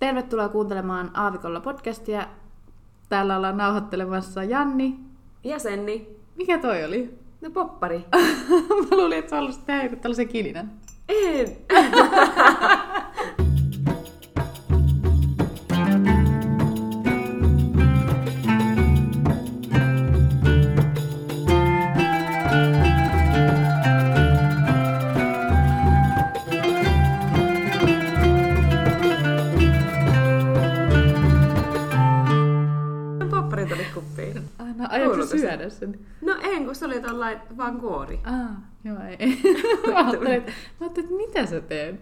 Tervetuloa kuuntelemaan Aavikolla podcastia. Täällä ollaan nauhoittelemassa Janni. Ja Senni. Mikä toi oli? No poppari. Mä luulin, että sä haluaisit tehdä tällaisen kilinän. En. se oli tollain vaan kuori. Ah, joo ei. mä ajattelin, että, mä ajattelin, että mitä sä teet?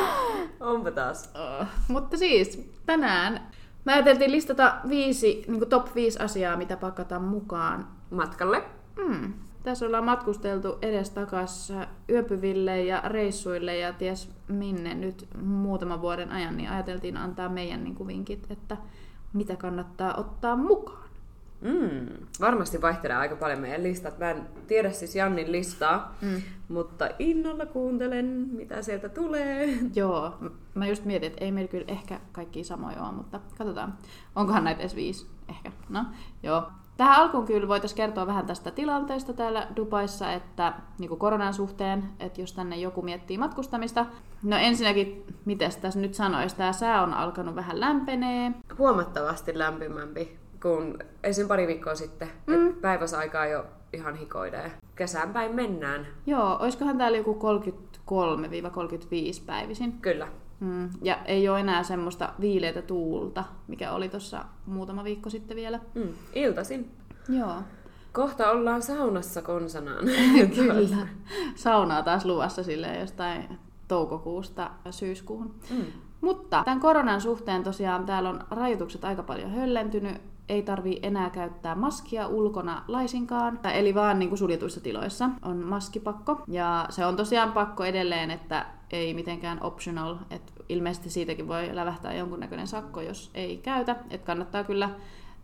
Onpa taas. Oh. Mutta siis, tänään me ajateltiin listata viisi, niin top 5 asiaa, mitä pakataan mukaan Matkalle. Mm. Tässä ollaan matkusteltu edestakas yöpyville ja reissuille ja ties minne nyt muutaman vuoden ajan, niin ajateltiin antaa meidän niin kuin vinkit, että mitä kannattaa ottaa mukaan. Mm. Varmasti vaihtelee aika paljon meidän listat. Mä en tiedä siis Jannin listaa, Mm. mutta innolla kuuntelen, mitä sieltä tulee. Joo, mä just mietin, että ei meillä kyllä ehkä kaikki samoja ole, mutta katsotaan. Onkohan näitä edes viisi? Ehkä. No, joo. Tähän alkuun kyllä voitaisiin kertoa vähän tästä tilanteesta täällä Dubaissa, että niin kuin koronan suhteen, että jos tänne joku miettii matkustamista. No ensinnäkin, miten tässä nyt sanoisi, tämä sää on alkanut vähän lämpenee. Huomattavasti lämpimämpi kuin esim. pari viikkoa sitten. Mm. Et päiväsaikaa jo ihan hikoidee. Kesään päin mennään. Joo, olisikohan täällä joku 33-35 päivisin. Kyllä. Mm. Ja ei ole enää semmoista viileitä tuulta, mikä oli tuossa muutama viikko sitten vielä. Mm. Iltasin. Joo. Kohta ollaan saunassa konsanaan. Kyllä. Saunaa taas luvassa sille jostain toukokuusta syyskuuhun. Mm. Mutta tämän koronan suhteen tosiaan täällä on rajoitukset aika paljon höllentynyt. Ei tarvii enää käyttää maskia ulkona laisinkaan, eli vaan niin kuin suljetuissa tiloissa on maskipakko. Ja se on tosiaan pakko edelleen, että ei mitenkään optional, että ilmeisesti siitäkin voi lävähtää jonkunnäköinen sakko, jos ei käytä. Että kannattaa kyllä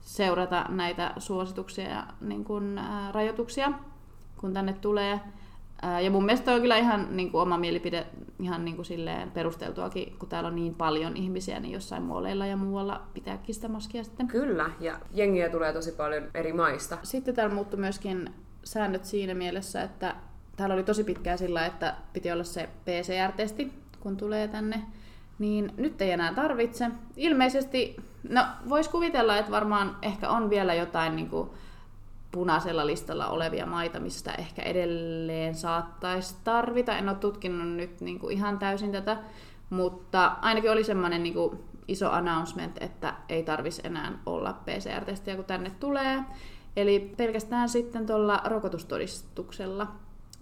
seurata näitä suosituksia ja niin kuin, ää, rajoituksia, kun tänne tulee. Ja mun mielestä on kyllä ihan niin kuin oma mielipide ihan niin kuin silleen perusteltuakin, kun täällä on niin paljon ihmisiä, niin jossain muualla ja muualla pitääkin sitä maskia sitten. Kyllä, ja jengiä tulee tosi paljon eri maista. Sitten täällä muuttui myöskin säännöt siinä mielessä, että täällä oli tosi pitkään sillä, että piti olla se PCR-testi, kun tulee tänne. Niin nyt ei enää tarvitse. Ilmeisesti, no vois kuvitella, että varmaan ehkä on vielä jotain niin kuin punaisella listalla olevia maita, mistä ehkä edelleen saattaisi tarvita. En ole tutkinut nyt niin kuin ihan täysin tätä, mutta ainakin oli semmoinen niin iso announcement, että ei tarvisi enää olla PCR-testiä, kun tänne tulee. Eli pelkästään sitten tuolla rokotustodistuksella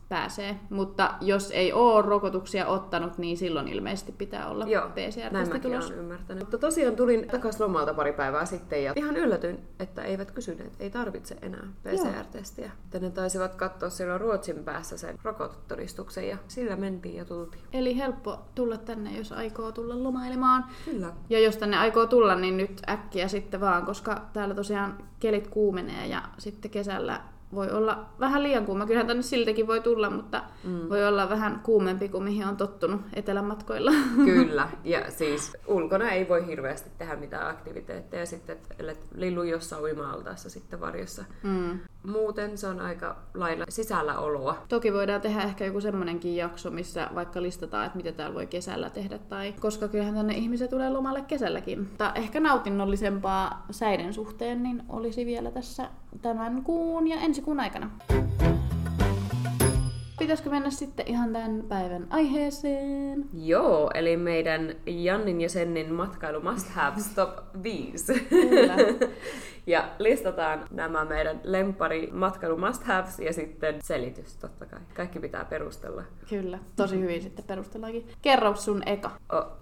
pääsee. Mutta jos ei ole rokotuksia ottanut, niin silloin ilmeisesti pitää olla Joo, PCR-testi tulossa. olen ymmärtänyt. Mutta tosiaan tulin takaisin lomalta pari päivää sitten ja ihan yllätyin, että eivät kysyneet, ei tarvitse enää PCR-testiä. Että ne taisivat katsoa silloin Ruotsin päässä sen rokotutodistuksen ja sillä mentiin ja tultiin. Eli helppo tulla tänne, jos aikoo tulla lomailemaan. Kyllä. Ja jos tänne aikoo tulla, niin nyt äkkiä sitten vaan, koska täällä tosiaan kelit kuumenee ja sitten kesällä voi olla vähän liian kuuma. Kyllähän tänne siltikin voi tulla, mutta mm. voi olla vähän kuumempi kuin mihin on tottunut etelämatkoilla. Kyllä, ja siis ulkona ei voi hirveästi tehdä mitään aktiviteetteja sitten, että lillu jossain uima-altaassa sitten varjossa. Mm. Muuten se on aika lailla sisälläoloa. Toki voidaan tehdä ehkä joku semmoinenkin jakso, missä vaikka listataan, että mitä täällä voi kesällä tehdä, tai koska kyllähän tänne ihmiset tulee lomalle kesälläkin. Mutta ehkä nautinnollisempaa säiden suhteen, niin olisi vielä tässä tämän kuun ja ensi kuun aikana. Pitäisikö mennä sitten ihan tämän päivän aiheeseen? Joo, eli meidän Jannin ja Sennin matkailu must have top 5. Kyllä. ja listataan nämä meidän lempari matkailu must haves ja sitten selitys totta kai. Kaikki pitää perustella. Kyllä, tosi hyvin sitten perustellaankin. Kerro sun eka.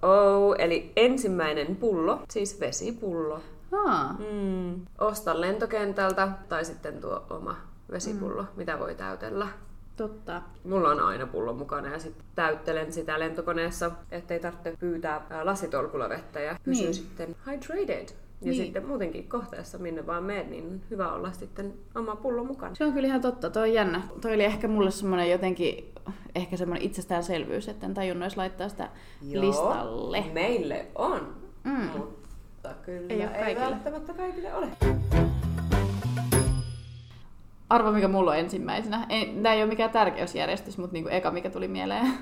Oh, eli ensimmäinen pullo, siis vesipullo. Aa, Mm. Osta lentokentältä tai sitten tuo oma vesipullo, mm. mitä voi täytellä. Totta. Mulla on aina pullo mukana ja sitten täyttelen sitä lentokoneessa, ettei tarvitse pyytää ää, lasitolkulla vettä ja pysyy Niin. sitten hydrated. Ja Niin. sitten muutenkin kohteessa, minne vaan meet, niin hyvä olla sitten oma pullo mukana. Se on kyllä ihan totta, toi on jännä. Toi oli ehkä mulle semmoinen jotenkin, ehkä semmoinen itsestäänselvyys, että en tajunnut laittaa sitä listalle. Meille on. Mm. kyllä. Ei kaikille. välttämättä kaikille ole. Arvo, mikä mulla on ensimmäisenä. Ei, Tämä ei ole mikään tärkeysjärjestys, mutta niinku eka, mikä tuli mieleen.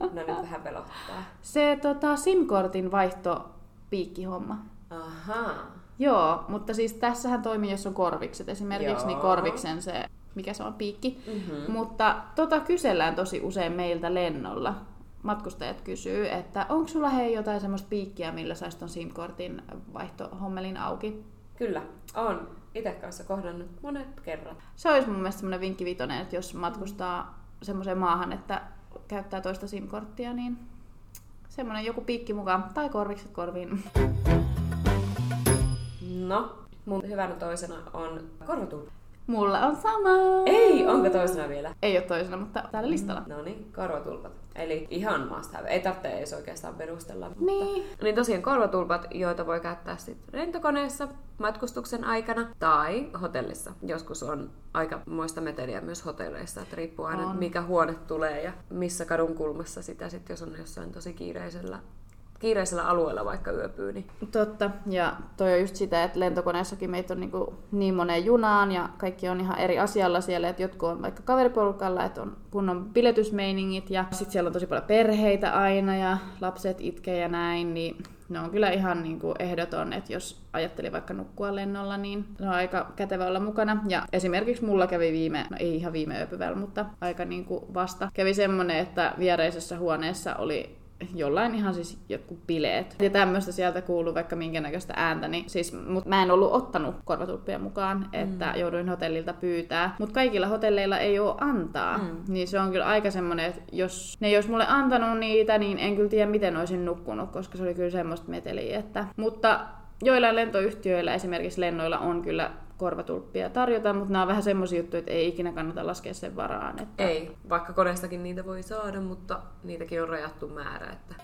No nyt vähän pelottaa. Se tota, SIM-kortin vaihto piikkihomma. Ahaa. Joo, mutta siis tässähän toimii, jos on korvikset esimerkiksi, niin Joo. korviksen se, mikä se on, piikki. Mm-hmm. Mutta tota kysellään tosi usein meiltä lennolla. Matkustajat kysyy, että onko sulla hei jotain semmoista piikkiä, millä saisi ton SIM-kortin vaihtohommelin auki. Kyllä, on itse kanssa kohdannut monet kerrat. Se olisi mun mielestä semmoinen vinkki vitonen, että jos matkustaa semmoiseen maahan, että käyttää toista SIM-korttia, niin semmoinen joku piikki mukaan tai korvikset korviin. No, mun hyvänä toisena on korvatulpa. Mulla on sama. Ei, onko toisena vielä? Ei ole toisena, mutta täällä listalla. No niin, korvatulpat. Eli ihan must have. Ei tarvitse edes oikeastaan perustella. Mutta... Niin. Niin tosiaan korvatulpat, joita voi käyttää sitten lentokoneessa matkustuksen aikana tai hotellissa. Joskus on aika moista meteliä myös hotelleissa, että riippuu aina On. mikä huone tulee ja missä kadun kulmassa sitä sitten, jos on jossain tosi kiireisellä, kiireisellä alueella vaikka yöpyy. Niin... Totta. Ja toi on just sitä, että lentokoneessakin meitä on niinku niin moneen junaan ja kaikki on ihan eri asialla siellä, että jotkut on vaikka kaveriporukalla, että on kunnon biletysmeiningit ja sitten siellä on tosi paljon perheitä aina ja lapset itkee ja näin, niin ne on kyllä ihan niinku ehdoton, että jos ajatteli vaikka nukkua lennolla, niin se on aika kätevä olla mukana. Ja esimerkiksi mulla kävi viime, no ei ihan viime yöpyvällä, mutta aika niinku vasta, kävi semmonen, että viereisessä huoneessa oli jollain ihan siis jotkut bileet. Ja tämmöistä sieltä kuuluu vaikka minkä näköistä ääntä. Niin siis, mut mä en ollut ottanut korvatulppia mukaan, että mm. jouduin hotellilta pyytää. Mutta kaikilla hotelleilla ei ole antaa. Mm. Niin se on kyllä aika semmoinen, että jos ne ei olisi mulle antanut niitä, niin en kyllä tiedä miten olisin nukkunut, koska se oli kyllä semmoista meteliä. Että... Mutta joillain lentoyhtiöillä, esimerkiksi lennoilla, on kyllä korvatulppia tarjota, mutta nämä on vähän semmoisia juttuja, että ei ikinä kannata laskea sen varaan. Että... Ei, vaikka koneestakin niitä voi saada, mutta niitäkin on rajattu määrä. Että...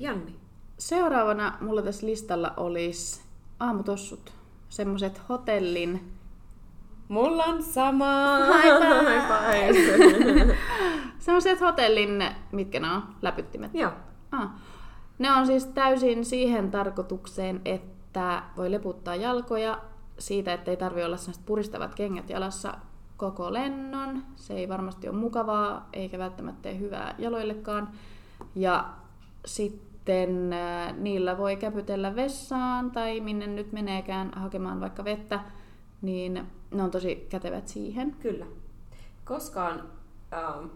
Janni. Seuraavana mulla tässä listalla olisi aamutossut. Semmoset hotellin Mulla on sama. High five. Semmoiset hotellin, mitkä ne on, läpyttimet. Joo. Ah. Ne on siis täysin siihen tarkoitukseen, että voi leputtaa jalkoja siitä, että ei tarvi olla sellaiset puristavat kengät jalassa koko lennon. Se ei varmasti ole mukavaa, eikä välttämättä hyvää jaloillekaan. Ja sitten äh, niillä voi käpytellä vessaan tai minne nyt meneekään hakemaan vaikka vettä, niin ne on tosi kätevät siihen. Kyllä. Koskaan ähm,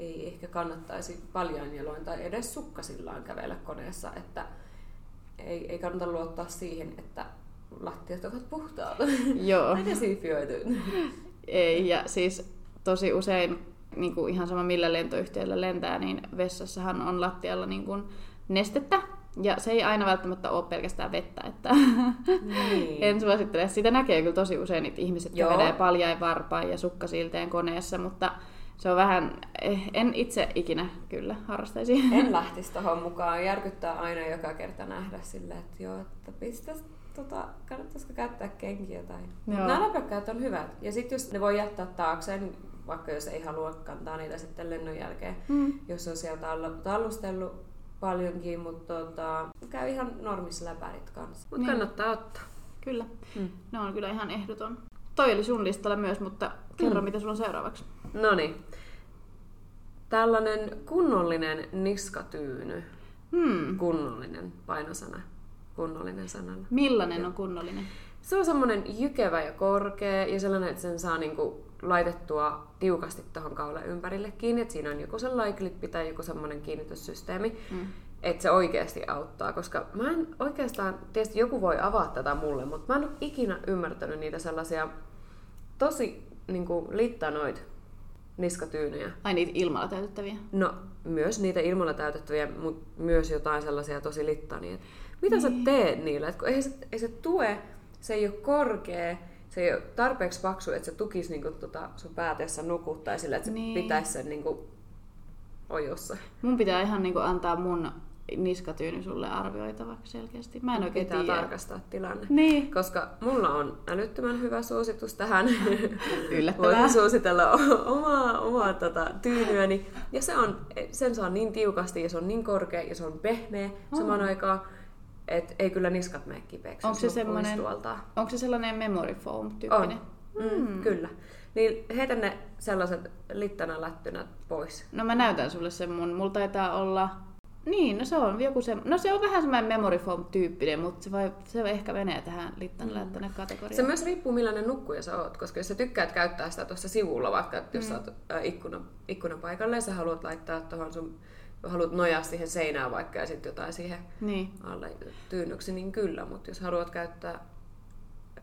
ei ehkä kannattaisi paljon jaloin tai edes sukkasillaan kävellä koneessa, että ei, ei kannata luottaa siihen, että lattiat ovat puhtaat. Joo. Desifioitu. Ei, ja siis tosi usein niin kuin ihan sama millä lentoyhtiöllä lentää, niin vessassahan on lattialla niin kuin nestettä. Ja se ei aina välttämättä ole pelkästään vettä, että Niin. en suosittele. Sitä näkee kyllä tosi usein, että ihmiset Joo. kävelee paljain varpain ja sukkasilteen koneessa, mutta se on vähän, eh, en itse ikinä kyllä harrastaisi. En lähtisi tuohon mukaan. Järkyttää aina joka kerta nähdä sille, että joo, että pistäis, tota, kannattaisiko käyttää kenkiä tai... Joo. Nämä läpäkkäät on hyvät. Ja sitten jos ne voi jättää taakseen, vaikka jos ei halua kantaa niitä sitten lennon jälkeen, Mm. jos on sieltä tallu- tallustellut paljonkin, mutta tota, käy ihan normissa läpärit kanssa. Mutta Niin. kannattaa ottaa. Kyllä, Mm. ne on kyllä ihan ehdoton. Toi oli sun listalla myös, mutta kerro Mm. mitä sulla on seuraavaksi. No niin. Tällainen kunnollinen niskatyyny. Hmm. Kunnollinen painosana. Kunnollinen sanalla. Millainen on kunnollinen? Se on semmoinen jykevä ja korkea ja sellainen, että sen saa niinku laitettua tiukasti tuohon kaulan ympärille kiinni. Että siinä on joku sellainen klippi tai joku semmoinen kiinnityssysteemi. Mm. Että se oikeasti auttaa, koska mä en oikeastaan, tietysti joku voi avata tätä mulle, mutta mä en ole ikinä ymmärtänyt niitä sellaisia tosi niin kuin, littanoit niskatyynejä. Ai niitä ilmalla täytettäviä. No, myös niitä ilmalla täytettäviä, mutta myös jotain sellaisia tosi littania. Mitä sä teet niillä? Et kun ei, se, ei se tue, se ei ole korkea, se ei ole tarpeeksi paksu, että se tukisi niinku tota sun päätä, jos sä nukut, tai sillä, että se Niin. niin. pitäisi sen niinku ojossa. Mun pitää ihan niinku antaa mun niskatyyny sulle arvioitavaksi selkeästi. Mä en oikein Pitää tiedä. tarkastaa tilanne. Niin. Koska mulla on älyttömän hyvä suositus tähän. Yllättävää. Voisin suositella omaa, omaa tota, tyynyäni. Ja se on, sen saa niin tiukasti ja se on niin korkea ja se on pehmeä Oh. samaan aikaan. et ei kyllä niskat mene kipeäksi, Onko se istualtaan. Onko se sellainen memory foam On. tyyppinen? Mm, Kyllä. Niin heitä ne sellaiset littana lättynät pois. No mä näytän sulle sen mun. Mulla taitaa olla... Niin, no se on joku se... No se on vähän semmoinen memory foam tyyppinen, mutta se, vai, se ehkä menee tähän littan mm. kategoriaan. Se myös riippuu millainen nukkuja sä oot, koska jos sä tykkäät käyttää sitä tuossa sivulla, vaikka että jos mm. sä oot äh, ikkuna, ikkunan paikalle ja sä haluat laittaa tuohon sun, haluat nojaa siihen seinään vaikka ja sitten jotain siihen Niin. alle tyynnyksi, niin kyllä, mutta jos haluat käyttää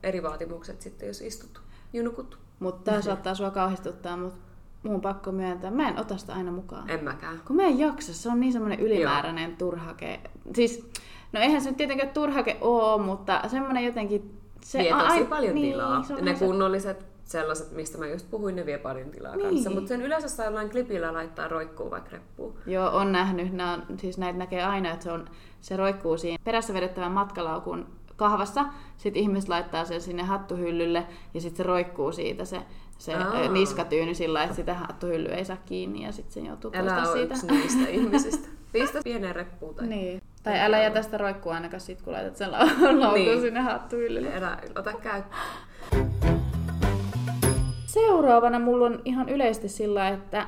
eri vaatimukset sitten, jos istut ja nukut. Mutta tää saattaa sua kauhistuttaa, mutta mun on pakko myöntää. Mä en ota sitä aina mukaan. En mäkään. Kun mä en jaksa, se on niin semmoinen ylimääräinen turhake. Siis, no eihän se nyt tietenkään turhake oo, mutta semmoinen jotenkin... Se vie tosi ai- paljon niin, tilaa. se Ne kunnolliset sellaiset, mistä mä just puhuin, ne vie paljon tilaa Niin. kanssa. Mutta sen yleensä saa jollain klipillä laittaa roikkuu vaikka reppuun. Joo, on nähnyt. Nää on, siis näitä näkee aina, että se, on, se roikkuu siinä perässä vedettävän matkalaukun kahvassa. Sitten ihmiset laittaa sen sinne hattuhyllylle ja sitten se roikkuu siitä se, se Aa. ö, niskatyyny sillä että sitä hattuhyllyä ei saa kiinni ja sitten sen joutuu Älä siitä. yksi niistä ihmisistä. Pistä pieneen reppuun tai Niin. Tai älä jätä sitä roikkua ainakaan sit, kun laitat sen lau- laukun Niin. sinne hattuhyllylle. älä ota käyttöön. Seuraavana mulla on ihan yleisesti sillä, että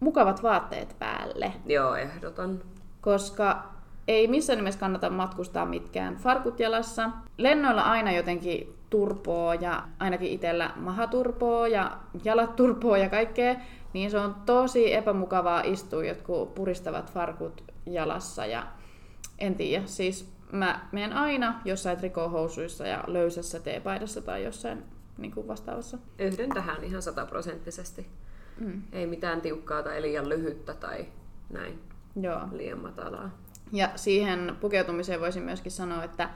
mukavat vaatteet päälle, Joo, ehdoton. koska ei missään nimessä kannata matkustaa mitkään farkut jalassa. Lennoilla aina jotenkin turpoo ja ainakin itsellä maha turpoo ja jalat turpoo ja kaikkea, niin se on tosi epämukavaa istua jotkut puristavat farkut jalassa ja en tiedä, siis mä menen aina jossain trikohousuissa ja löysässä teepaidassa tai jossain niin kuin vastaavassa. Yhdyn tähän ihan sataprosenttisesti. Mm. Ei mitään tiukkaa tai liian lyhyttä tai näin Joo. liian matalaa. Ja siihen pukeutumiseen voisin myöskin sanoa, että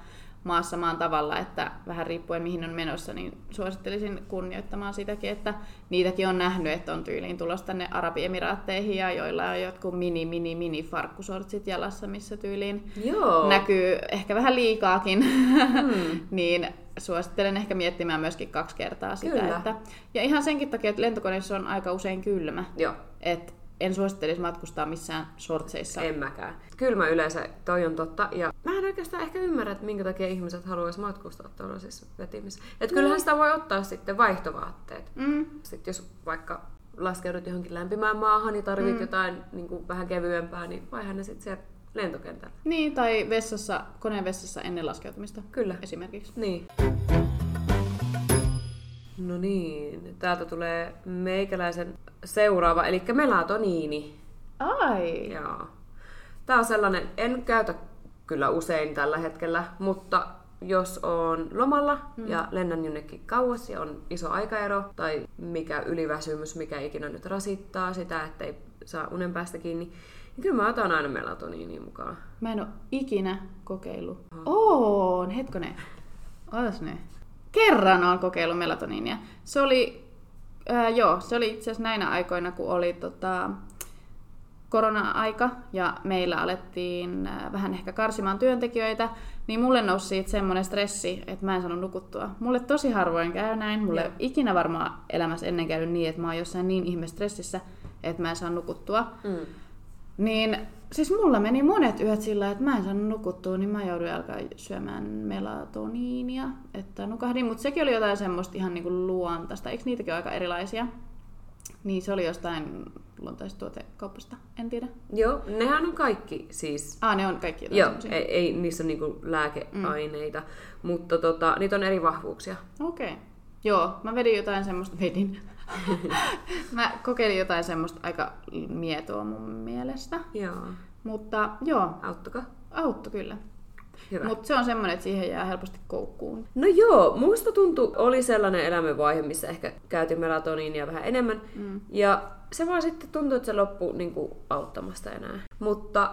maassa maan tavalla, että vähän riippuen mihin on menossa, niin suosittelisin kunnioittamaan sitäkin, että niitäkin on nähnyt, että on tyyliin tulossa tänne Arabiemiraatteihin ja joilla on jotkut mini, mini, mini farkkusortsit jalassa, missä tyyliin Joo. näkyy ehkä vähän liikaakin, Mm. niin suosittelen ehkä miettimään myöskin kaksi kertaa sitä. Kyllä. Että, ja ihan senkin takia, että lentokoneessa on aika usein kylmä, Joo, että en suosittelisi matkustaa missään shortseissa. en mäkään. Kylmä yleensä, toi on totta. Ja mä en oikeastaan ehkä ymmärrä, että minkä takia ihmiset haluaisi matkustaa tuollaisissa vetimissä. Että kyllähän sitä voi ottaa sitten vaihtovaatteet. Mm, Sitten jos vaikka laskeudut johonkin lämpimään maahan ja tarvit mm. jotain niin kuin vähän kevyempää, niin vaihan ne sitten siellä lentokentällä. Niin, tai vessassa, koneen vessassa ennen laskeutumista Kyllä. esimerkiksi. Niin. No niin, täältä tulee meikäläisen seuraava, eli melatoniini. Ai! Joo. Tää on sellainen, en käytä kyllä usein tällä hetkellä, mutta jos on lomalla mm. ja lennän jonnekin kauas ja on iso aikaero tai mikä yliväsymys, mikä ikinä nyt rasittaa sitä, ettei saa unen päästä kiinni, niin kyllä mä otan aina melatoniinia mukaan. Mä en oo ikinä kokeillut. Oon, hetkonen. Ootas ne. Kerran on kokeillut melatoniinia. Se oli, ää, joo, se oli itse asiassa näinä aikoina, kun oli tota, korona-aika ja meillä alettiin ää, vähän ehkä karsimaan työntekijöitä, niin mulle nousi siitä semmoinen stressi, että mä en saanut nukuttua. Mulle tosi harvoin käy näin. Mulle ei ikinä varmaan elämässä ennen käynyt niin, että mä oon jossain niin ihme stressissä, että mä en saa nukuttua. Mm. Niin siis mulla meni monet yöt sillä, että mä en saanut nukuttua, niin mä jouduin alkaa syömään melatoniinia, että nukahdin. Mutta sekin oli jotain semmoista ihan niinku luontaista. Eikö niitäkin ole aika erilaisia? Niin se oli jostain luontaistuotekaupasta, en tiedä. Joo, nehän on kaikki siis Ah, ne on kaikki Joo, semmosia. ei, ei niissä on niinku lääkeaineita, mm. mutta tota, niitä on eri vahvuuksia. Okei. Okay. Joo, mä vedin jotain semmoista, vedin. Mä kokeilin jotain semmoista aika mietoa mun mielestä. Joo. Mutta joo, Auttako? auttoi kyllä. Hyvä. Mutta se on semmoinen, että siihen jää helposti koukkuun. No joo, musta tuntui, oli sellainen elämänvaihe, missä ehkä käytin melatoniinia vähän enemmän. Mm. Ja se vaan sitten tuntui, että se loppui niin kuin, auttamasta enää. Mutta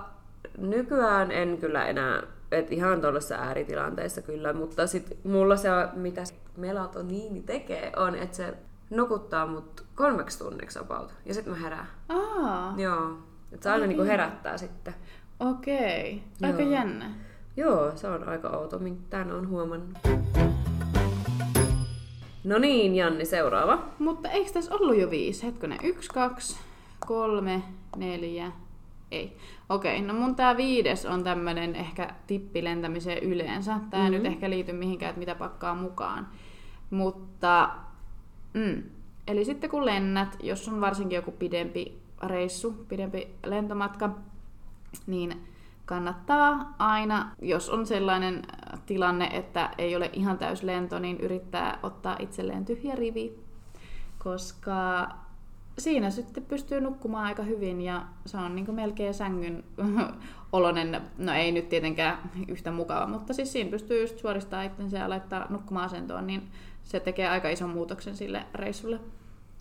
nykyään en kyllä enää, et ihan tuollaisessa ääritilanteessa kyllä, mutta sit mulla se, mitä melatoniini tekee, on, että se nukuttaa mut kolmeksi tunniksi about. Ja sitten mä herään. Aa, Joo. Että se aina niinku herättää sitten. okei. Aika Joo. jännä. Joo, se on aika outo, minkä tän on huomannut. No niin, Janni, seuraava. Mutta eikö tässä ollut jo viisi? Hetkonen. Yksi, kaksi, kolme, neljä, Ei. Okei, no mun tää viides on tämmönen ehkä tippi lentämiseen yleensä. Tää mm-hmm. nyt ehkä liity mihinkään, että mitä pakkaa mukaan. Mutta, mm, eli sitten kun lennät, jos on varsinkin joku pidempi reissu, pidempi lentomatka, niin kannattaa aina, jos on sellainen tilanne, että ei ole ihan täys lento, niin yrittää ottaa itselleen tyhjä rivi, koska siinä sitten pystyy nukkumaan aika hyvin ja se on niin melkein sängyn olonen, no ei nyt tietenkään yhtä mukava, mutta siis siinä pystyy just suoristamaan itsensä ja laittaa nukkumaan asentoon, niin se tekee aika ison muutoksen sille reissulle.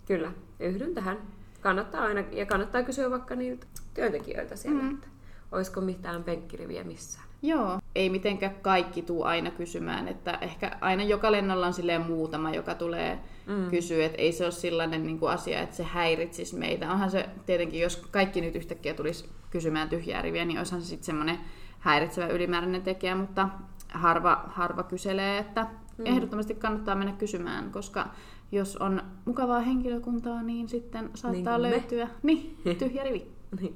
Kyllä, yhdyn tähän. Kannattaa aina, ja kannattaa kysyä vaikka niiltä työntekijöiltä siellä, mm. että olisiko mitään penkkiriviä missään. Joo, ei mitenkään kaikki tuu aina kysymään, että ehkä aina joka lennolla on silleen muutama, joka tulee mm. kysyä, että ei se ole sellainen niin kuin asia, että se häiritsisi meitä. Onhan se tietenkin, jos kaikki nyt yhtäkkiä tulisi kysymään tyhjää riviä, niin olisihan se sitten semmoinen häiritsevä ylimääräinen tekijä, mutta harva, harva kyselee, että mm. ehdottomasti kannattaa mennä kysymään, koska jos on mukavaa henkilökuntaa, niin sitten saattaa niin löytyä niin, tyhjä rivi. niin.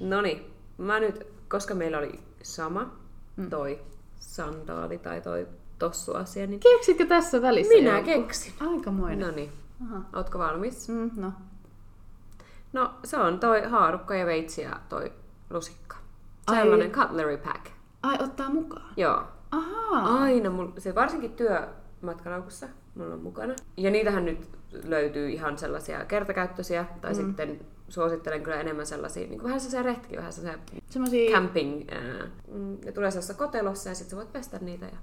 No niin, mä nyt, koska meillä oli sama mm. toi sandaali tai toi tossuasia, niin... Keksitkö tässä välissä Minä joku? keksin. Aikamoinen. No niin. Ootko valmis? Mm, no. No, se on toi haarukka ja veitsi ja toi lusikka. Sellainen Ai. cutlery pack. Ai, ottaa mukaan? Joo. Ahaa. Aina, mul, se varsinkin työmatkalaukussa mulla on mukana. Ja niitähän nyt löytyy ihan sellaisia kertakäyttöisiä, tai mm. sitten suosittelen kyllä enemmän sellaisia, niin kuin vähän sellaisia retkiä, vähän sellaisia Semmosia... camping. Ää, ne tulee sellaisessa kotelossa ja sitten sä voit pestä niitä. Ja...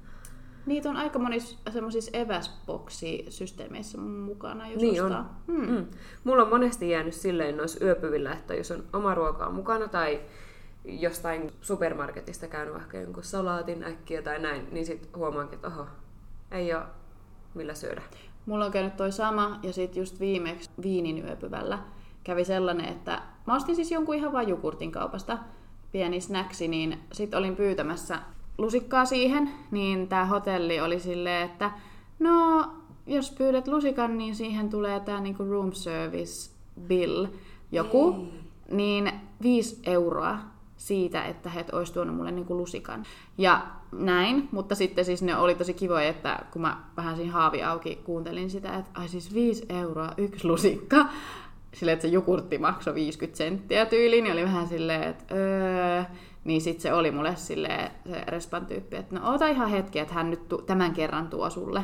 Niitä on aika monissa semmoisissa eväsboksi-systeemeissä mukana, jos niin ostaa. On. Hmm. Mm. Mulla on monesti jäänyt silleen noissa yöpyvillä, että jos on oma ruokaa mukana tai jostain supermarketista käynyt vaikka jonkun salaatin äkkiä tai näin, niin sitten huomaankin, että oho, ei ole millä syödä. Mulla on käynyt toi sama ja sitten just viimeksi viinin yöpyvällä kävi sellainen, että mä ostin siis jonkun ihan vain jukurtin kaupasta pieni snacksi, niin sitten olin pyytämässä lusikkaa siihen, niin tämä hotelli oli silleen, että no, jos pyydät lusikan, niin siihen tulee tämä niinku room service bill, joku, mm. niin 5 euroa siitä, että he olisi tuonut mulle niinku lusikan. Ja näin, mutta sitten siis ne oli tosi kivoja, että kun mä vähän siinä haavi auki kuuntelin sitä, että ai siis 5 euroa yksi lusikka, silleen, että se jukurtti maksoi 50 senttiä tyyliin, niin oli vähän silleen, että öö, niin sitten se oli mulle silleen, se respan tyyppi, että no ota ihan hetki, että hän nyt tu- tämän kerran tuo sulle.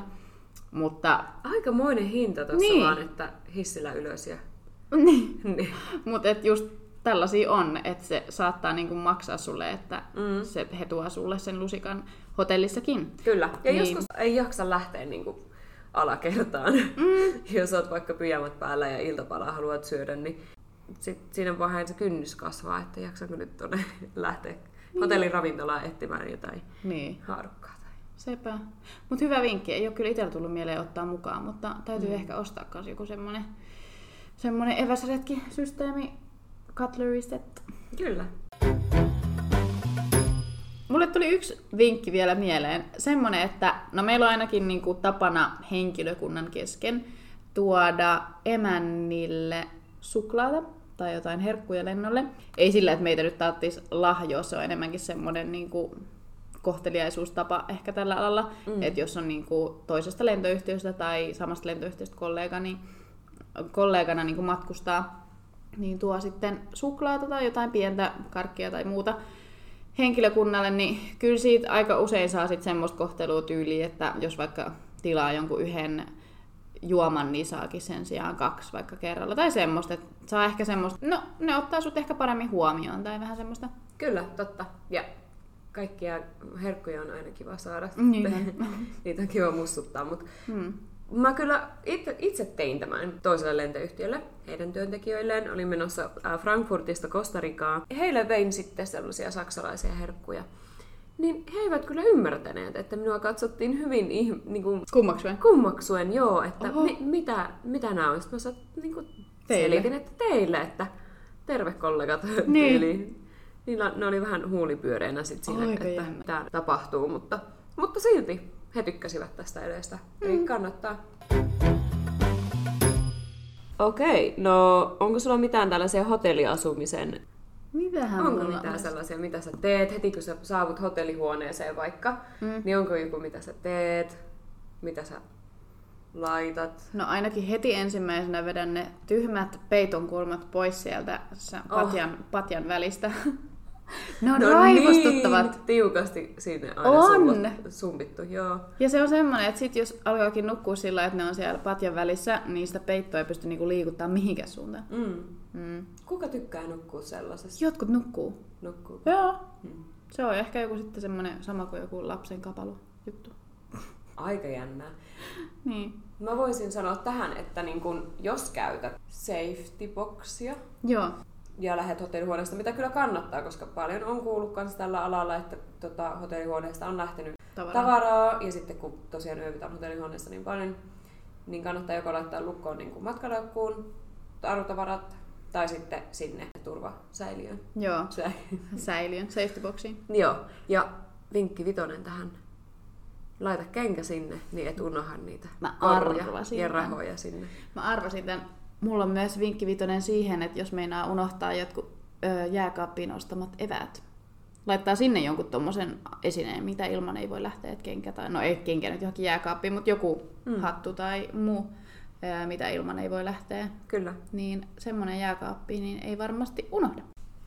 Mutta... Aikamoinen hinta tuossa niin. vaan, että hissillä ylös ja... Niin. niin. Mutta just tällaisia on, että se saattaa niinku maksaa sulle, että mm. se, he tuo sulle sen lusikan hotellissakin. Kyllä. Ja niin. joskus ei jaksa lähteä niinku alakertaan. Mm. Jos oot vaikka pyjamat päällä ja iltapalaa haluat syödä, niin sit siinä vaiheessa kynnys kasvaa, että jaksanko nyt tuonne lähteä niin. hotellin ravintolaan etsimään jotain niin. haarukkaa. Tai... Sepä. Mutta hyvä vinkki. Ei ole kyllä itsellä tullut mieleen ottaa mukaan, mutta täytyy mm. ehkä ostaa myös joku semmoinen semmoinen eväsretki-systeemi, cutlery set. Kyllä. Mulle tuli yksi vinkki vielä mieleen. Semmoinen, että no meillä on ainakin niin kuin tapana henkilökunnan kesken tuoda emännille suklaata tai jotain herkkuja lennolle. Ei sillä, että meitä nyt taattis lahjoa, se on enemmänkin semmoinen niin kuin kohteliaisuustapa ehkä tällä alalla. Mm. Että jos on niin kuin toisesta lentoyhtiöstä tai samasta lentoyhtiöstä kollega, niin kollegana niin kuin matkustaa, niin tuo sitten suklaata tai jotain pientä karkkia tai muuta henkilökunnalle, niin kyllä siitä aika usein saa sitten semmoista kohtelua tyyliä, että jos vaikka tilaa jonkun yhden juoman, niin saakin sen sijaan kaksi vaikka kerralla. Tai semmoista, että saa ehkä semmoista, no ne ottaa sut ehkä paremmin huomioon tai vähän semmoista. Kyllä, totta. Ja kaikkia herkkuja on aina kiva saada. Niin. Niitä on kiva mussuttaa, mutta hmm. Mä kyllä itse, itse tein tämän toiselle lentoyhtiölle, heidän työntekijöilleen. Olin menossa äh, Frankfurtista Kostarikaa. Heille vein sitten sellaisia saksalaisia herkkuja. Niin he eivät kyllä ymmärtäneet, että minua katsottiin hyvin niin kuin, kummaksuen. kummaksuen, joo, että mi, mitä, mitä nämä on. Sitten mä niin kuin, selitin, että teille, että terve kollegat. Niin. Eli, niillä, ne oli vähän huulipyöreänä sit siinä, Aika että tämä tapahtuu, mutta, mutta silti he tykkäsivät tästä edestä. Mm. Eli kannattaa. Okei, no onko sulla mitään tällaisia hotelliasumisen Mitähän Onko mulla mitään olisi? sellaisia, mitä sä teet heti kun sä saavut hotellihuoneeseen vaikka, Mm. niin onko joku mitä sä teet, mitä sä laitat? No ainakin heti ensimmäisenä vedän ne tyhmät peitonkulmat pois sieltä se patjan, patjan välistä. ne on no raivostuttavat. niin, tiukasti sinne aina On. sumpittu, joo. Ja se on semmoinen, että sit jos alkaakin nukkua sillä, että ne on siellä patjan välissä, niin sitä peittoa ei pysty niinku liikuttaa mihinkään suuntaan. Mm. Mm. Kuka tykkää nukkua sellaisessa? Jotkut nukkuu. Nukkuu. Joo. Mm. Se on ehkä joku sitten semmoinen sama kuin joku lapsen kapalo juttu. Aika jännää. Niin. Mä voisin sanoa tähän, että niin kun, jos käytät safety boxia, Joo. Ja lähdet hotellihuoneesta, mitä kyllä kannattaa, koska paljon on kuullut kans tällä alalla, että tota, hotellihuoneesta on lähtenyt Tavaraa. tavaraa, ja sitten kun tosiaan yövytään hotellihuoneessa niin paljon, niin kannattaa joko laittaa lukkoon niin matkalaukkuun arvotavarat, tai sitten sinne turvasäiliöön. Joo. Säiliön, safety boxiin. Joo, ja vinkki vitonen tähän. Laita kenkä sinne, niin et unohda niitä Mä arvasin ja rahoja sinne. Mä arvasin tämän. Mulla on myös vinkki vitonen siihen, että jos meinaa unohtaa jotkut ö, jääkaappiin ostamat eväät, laittaa sinne jonkun tommosen esineen, mitä ilman ei voi lähteä, että kenkä tai, no ei kenkä nyt johonkin jääkaappiin, mutta joku mm. hattu tai muu, ö, mitä ilman ei voi lähteä, Kyllä. niin semmoinen jääkaappi niin ei varmasti unohda.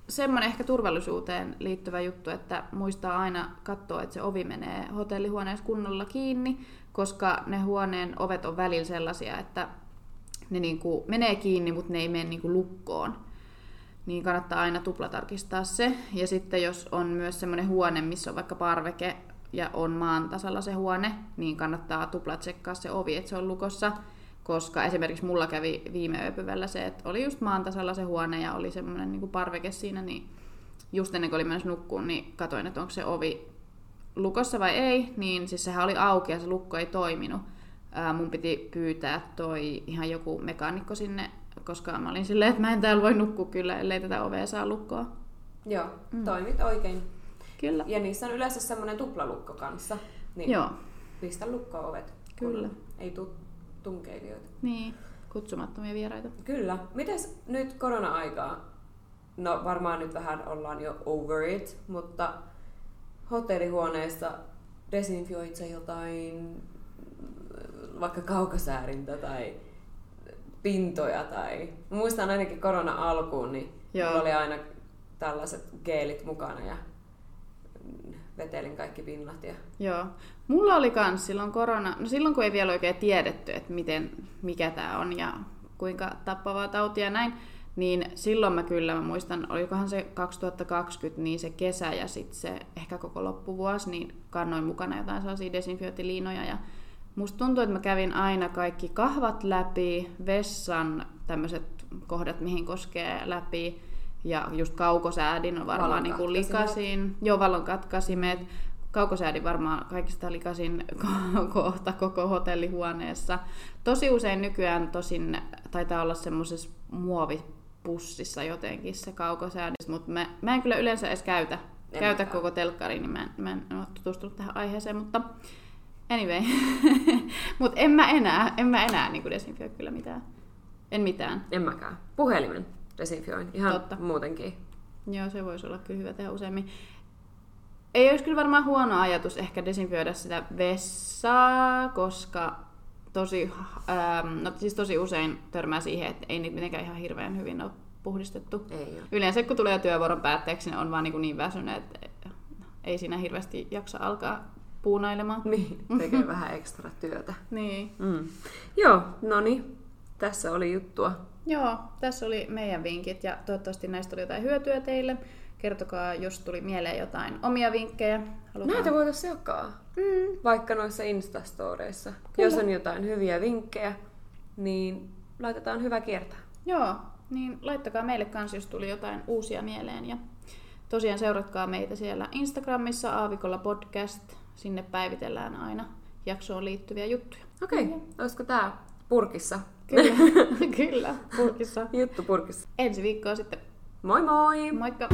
Semmoinen ehkä turvallisuuteen liittyvä juttu, että muistaa aina katsoa, että se ovi menee hotellihuoneessa kunnolla kiinni, koska ne huoneen ovet on välillä sellaisia, että ne niinku menee kiinni, mutta ne ei mene niinku lukkoon. Niin kannattaa aina tuplatarkistaa se. Ja sitten jos on myös semmoinen huone, missä on vaikka parveke ja on maan tasalla se huone, niin kannattaa tuplatsekkaa se ovi, että se on lukossa. Koska esimerkiksi mulla kävi viime yöpyvällä se, että oli just maan tasalla se huone ja oli semmoinen niinku parveke siinä, niin just ennen kuin olin menossa nukkuun, niin katoin, että onko se ovi lukossa vai ei, niin siis sehän oli auki ja se lukko ei toiminut. Ää, mun piti pyytää toi ihan joku mekaanikko sinne, koska mä olin silleen, että mä en täällä voi nukkua kyllä, ellei tätä ovea saa lukkoa. Joo, Mm. toimit oikein. Kyllä. Ja niissä on yleensä semmoinen tuplalukko kanssa. Niin Joo, pistä lukkoon ovet. Kyllä. Ei tuu tunkeilijoita. niin. Kutsumattomia vieraita. Kyllä. Mites nyt korona-aikaa? No varmaan nyt vähän ollaan jo over it, mutta hotellihuoneessa desinfioit sä jotain vaikka kaukosäärintä tai pintoja tai... Mä muistan ainakin korona-alkuun, niin Joo. oli aina tällaiset geelit mukana ja vetelin kaikki pinnat ja Joo. Mulla oli kans silloin korona, no silloin kun ei vielä oikein tiedetty, että miten, mikä tämä on ja kuinka tappavaa tautia ja näin, niin silloin mä kyllä, mä muistan, olikohan se 2020, niin se kesä ja sitten se ehkä koko loppuvuosi, niin kannoin mukana jotain sellaisia desinfiointiliinoja ja musta tuntuu, että mä kävin aina kaikki kahvat läpi, vessan tämmöiset kohdat, mihin koskee läpi, ja just kaukosäädin on varmaan niin kuin likasin. Joo, valonkatkasimet. Kaukosäädin varmaan kaikista likasin ko- kohta koko hotellihuoneessa. Tosi usein nykyään tosin taitaa olla semmoisessa muovipussissa jotenkin se kaukosäädin, mutta mä, mä en kyllä yleensä edes käytä, En käytä mäkään. koko telkkariin, niin mä en, mä en ole tutustunut tähän aiheeseen, mutta anyway. mutta en mä enää, en mä enää niin desinfioi kyllä mitään. En mitään. en mäkään. Puhelimen desinfioin ihan Totta. muutenkin. Joo, se voisi olla kyllä hyvä tehdä useammin. Ei olisi kyllä varmaan huono ajatus ehkä desinfioida sitä vessaa, koska tosi, ähm, no siis tosi usein törmää siihen, että ei niitä mitenkään ihan hirveän hyvin ole puhdistettu. Ei ole. Yleensä kun tulee työvuoron päätteeksi, ne on vaan niin, niin väsyneet, että ei siinä hirveästi jaksa alkaa puunailemaan. Niin, tekee vähän ekstra työtä. Niin. Mm. Joo, no niin. Tässä oli juttua. Joo, tässä oli meidän vinkit ja toivottavasti näistä oli jotain hyötyä teille. Kertokaa, jos tuli mieleen jotain omia vinkkejä. Halutaan... Näitä voitaisiin jakaa. Mm, Vaikka noissa Instastoreissa. Kyllä. Jos on jotain hyviä vinkkejä, niin laitetaan hyvä kiertää. Joo, niin laittakaa meille kanssa, jos tuli jotain uusia mieleen. Ja tosiaan seuratkaa meitä siellä Instagramissa Aavikolla podcast. Sinne päivitellään aina jaksoon liittyviä juttuja. Okei, okay. olisiko tää purkissa? Kyllä, kyllä, purkissa. Juttu purkissa. Ensi viikkoa sitten. Moi moi! Moikka!